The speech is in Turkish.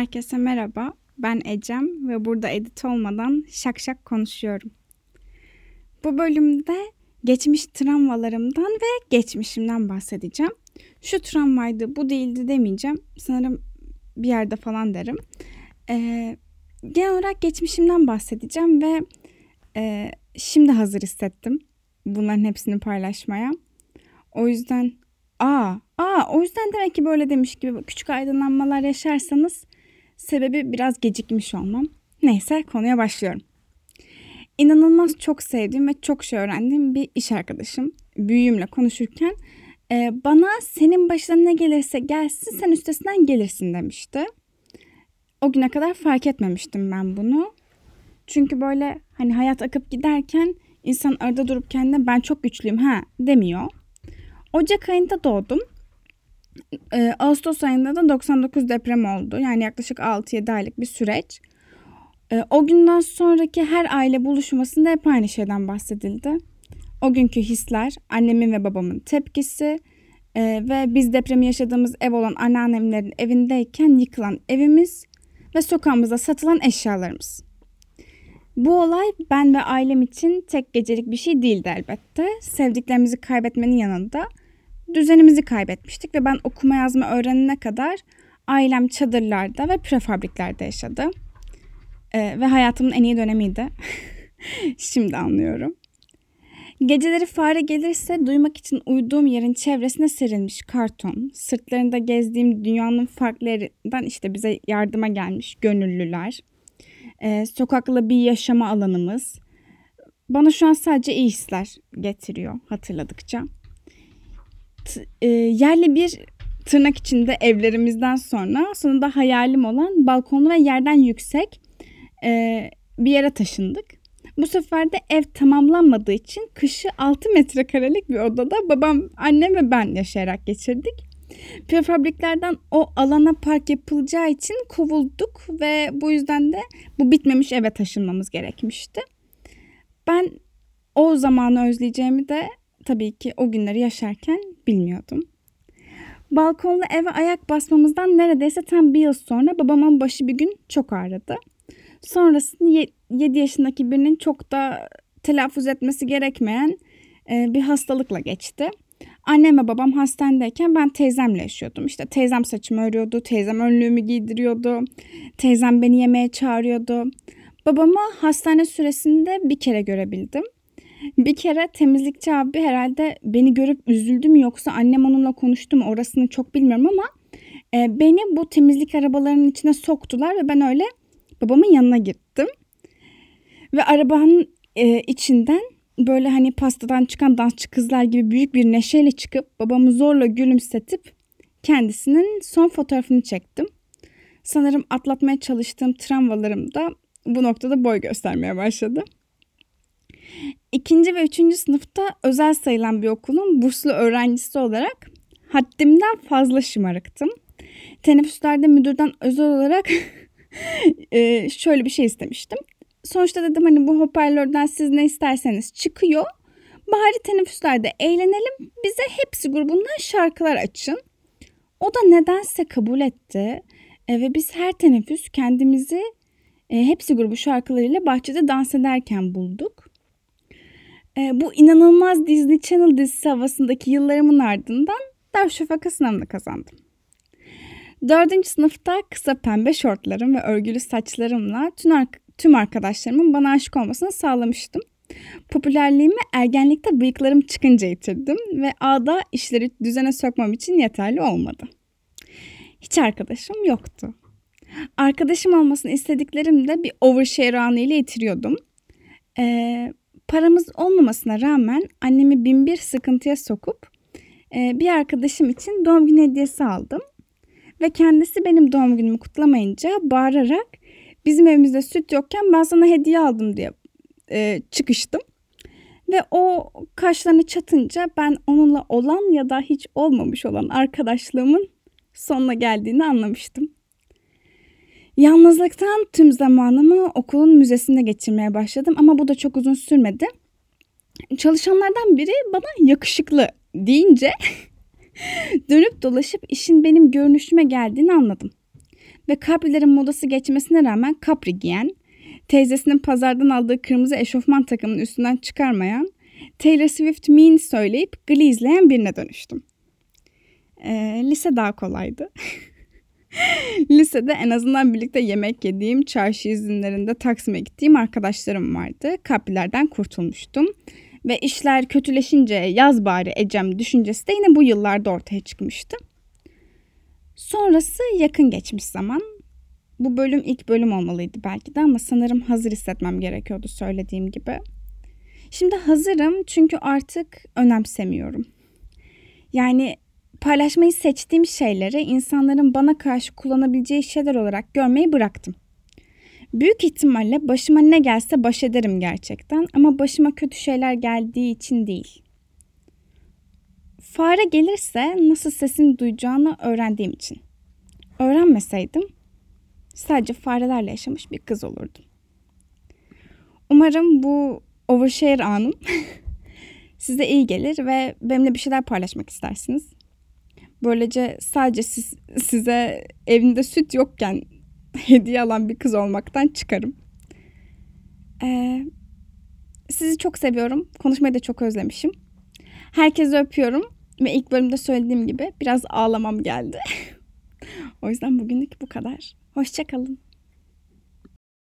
Herkese merhaba. Ben Ecem ve burada edit olmadan şak şak konuşuyorum. Bu bölümde geçmiş travmalarımdan ve geçmişimden bahsedeceğim. Şu travmaydı, bu değildi demeyeceğim. Sanırım bir yerde falan derim. Ee, genel olarak geçmişimden bahsedeceğim ve e, şimdi hazır hissettim bunların hepsini paylaşmaya. O yüzden aa, aa o yüzden demek ki böyle demiş gibi küçük aydınlanmalar yaşarsanız sebebi biraz gecikmiş olmam. Neyse konuya başlıyorum. İnanılmaz çok sevdiğim ve çok şey öğrendiğim bir iş arkadaşım. Büyüğümle konuşurken e, bana senin başına ne gelirse gelsin sen üstesinden gelirsin demişti. O güne kadar fark etmemiştim ben bunu. Çünkü böyle hani hayat akıp giderken insan arada durup kendine ben çok güçlüyüm ha demiyor. Ocak ayında doğdum. Ee, Ağustos ayında da 99 deprem oldu. Yani yaklaşık 6-7 aylık bir süreç. Ee, o günden sonraki her aile buluşmasında hep aynı şeyden bahsedildi. O günkü hisler, annemin ve babamın tepkisi e, ve biz depremi yaşadığımız ev olan anneannemlerin evindeyken yıkılan evimiz ve sokağımızda satılan eşyalarımız. Bu olay ben ve ailem için tek gecelik bir şey değildi elbette. Sevdiklerimizi kaybetmenin yanında düzenimizi kaybetmiştik ve ben okuma yazma öğrenene kadar ailem çadırlarda ve prefabriklerde yaşadı. Ee, ve hayatımın en iyi dönemiydi. Şimdi anlıyorum. Geceleri fare gelirse duymak için uyuduğum yerin çevresine serilmiş karton, sırtlarında gezdiğim dünyanın farklı işte bize yardıma gelmiş gönüllüler, ee, sokakla bir yaşama alanımız. Bana şu an sadece iyi hisler getiriyor hatırladıkça. E, yerli bir tırnak içinde evlerimizden sonra sonunda hayalim olan balkonlu ve yerden yüksek e, bir yere taşındık. Bu sefer de ev tamamlanmadığı için kışı 6 metrekarelik bir odada babam, annem ve ben yaşayarak geçirdik. Prefabriklerden o alana park yapılacağı için kovulduk ve bu yüzden de bu bitmemiş eve taşınmamız gerekmişti. Ben o zamanı özleyeceğimi de tabii ki o günleri yaşarken bilmiyordum. Balkonlu eve ayak basmamızdan neredeyse tam bir yıl sonra babamın başı bir gün çok ağrıdı. Sonrasında 7 yaşındaki birinin çok da telaffuz etmesi gerekmeyen e, bir hastalıkla geçti. Annem ve babam hastanedeyken ben teyzemle yaşıyordum. İşte teyzem saçımı örüyordu, teyzem önlüğümü giydiriyordu, teyzem beni yemeğe çağırıyordu. Babamı hastane süresinde bir kere görebildim. Bir kere temizlikçi abi herhalde beni görüp üzüldü mü yoksa annem onunla konuştu mu orasını çok bilmiyorum ama e, beni bu temizlik arabalarının içine soktular ve ben öyle babamın yanına gittim. Ve arabanın e, içinden böyle hani pastadan çıkan dansçı kızlar gibi büyük bir neşeyle çıkıp babamı zorla gülümsetip kendisinin son fotoğrafını çektim. Sanırım atlatmaya çalıştığım travmalarım da bu noktada boy göstermeye başladı. İkinci ve üçüncü sınıfta özel sayılan bir okulun burslu öğrencisi olarak haddimden fazla şımarıktım. Teneffüslerde müdürden özel olarak e, şöyle bir şey istemiştim. Sonuçta dedim hani bu hoparlörden siz ne isterseniz çıkıyor. Bari teneffüslerde eğlenelim. Bize hepsi grubundan şarkılar açın. O da nedense kabul etti. E, ve biz her teneffüs kendimizi e, hepsi grubu şarkılarıyla bahçede dans ederken bulduk. E, bu inanılmaz Disney Channel dizisi havasındaki yıllarımın ardından Darüşşafaka sınavını kazandım. Dördüncü sınıfta kısa pembe şortlarım ve örgülü saçlarımla tüm, ar- tüm arkadaşlarımın bana aşık olmasını sağlamıştım. Popülerliğimi ergenlikte bıyıklarım çıkınca yitirdim ve ağda işleri düzene sokmam için yeterli olmadı. Hiç arkadaşım yoktu. Arkadaşım olmasını istediklerim de bir overshare anıyla yitiriyordum. Ee, paramız olmamasına rağmen annemi binbir sıkıntıya sokup e, bir arkadaşım için doğum günü hediyesi aldım. Ve kendisi benim doğum günümü kutlamayınca bağırarak bizim evimizde süt yokken ben sana hediye aldım diye e, çıkıştım. Ve o kaşlarını çatınca ben onunla olan ya da hiç olmamış olan arkadaşlığımın sonuna geldiğini anlamıştım. Yalnızlıktan tüm zamanımı okulun müzesinde geçirmeye başladım ama bu da çok uzun sürmedi. Çalışanlardan biri bana yakışıklı deyince dönüp dolaşıp işin benim görünüşüme geldiğini anladım. ve kaprilerin modası geçmesine rağmen kapri giyen, teyzesinin pazardan aldığı kırmızı eşofman takımının üstünden çıkarmayan, Taylor Swift Mean söyleyip Glee izleyen birine dönüştüm. Ee, lise daha kolaydı. Lisede en azından birlikte yemek yediğim, çarşı izinlerinde Taksim'e gittiğim arkadaşlarım vardı. Kaprilerden kurtulmuştum. Ve işler kötüleşince yaz bari Ecem düşüncesi de yine bu yıllarda ortaya çıkmıştı. Sonrası yakın geçmiş zaman. Bu bölüm ilk bölüm olmalıydı belki de ama sanırım hazır hissetmem gerekiyordu söylediğim gibi. Şimdi hazırım çünkü artık önemsemiyorum. Yani paylaşmayı seçtiğim şeyleri insanların bana karşı kullanabileceği şeyler olarak görmeyi bıraktım. Büyük ihtimalle başıma ne gelse baş ederim gerçekten ama başıma kötü şeyler geldiği için değil. Fare gelirse nasıl sesini duyacağını öğrendiğim için. Öğrenmeseydim sadece farelerle yaşamış bir kız olurdum. Umarım bu overshare anım size iyi gelir ve benimle bir şeyler paylaşmak istersiniz. Böylece sadece siz, size evinde süt yokken hediye alan bir kız olmaktan çıkarım. Ee, sizi çok seviyorum. Konuşmayı da çok özlemişim. Herkesi öpüyorum. Ve ilk bölümde söylediğim gibi biraz ağlamam geldi. o yüzden bugünlük bu kadar. Hoşçakalın.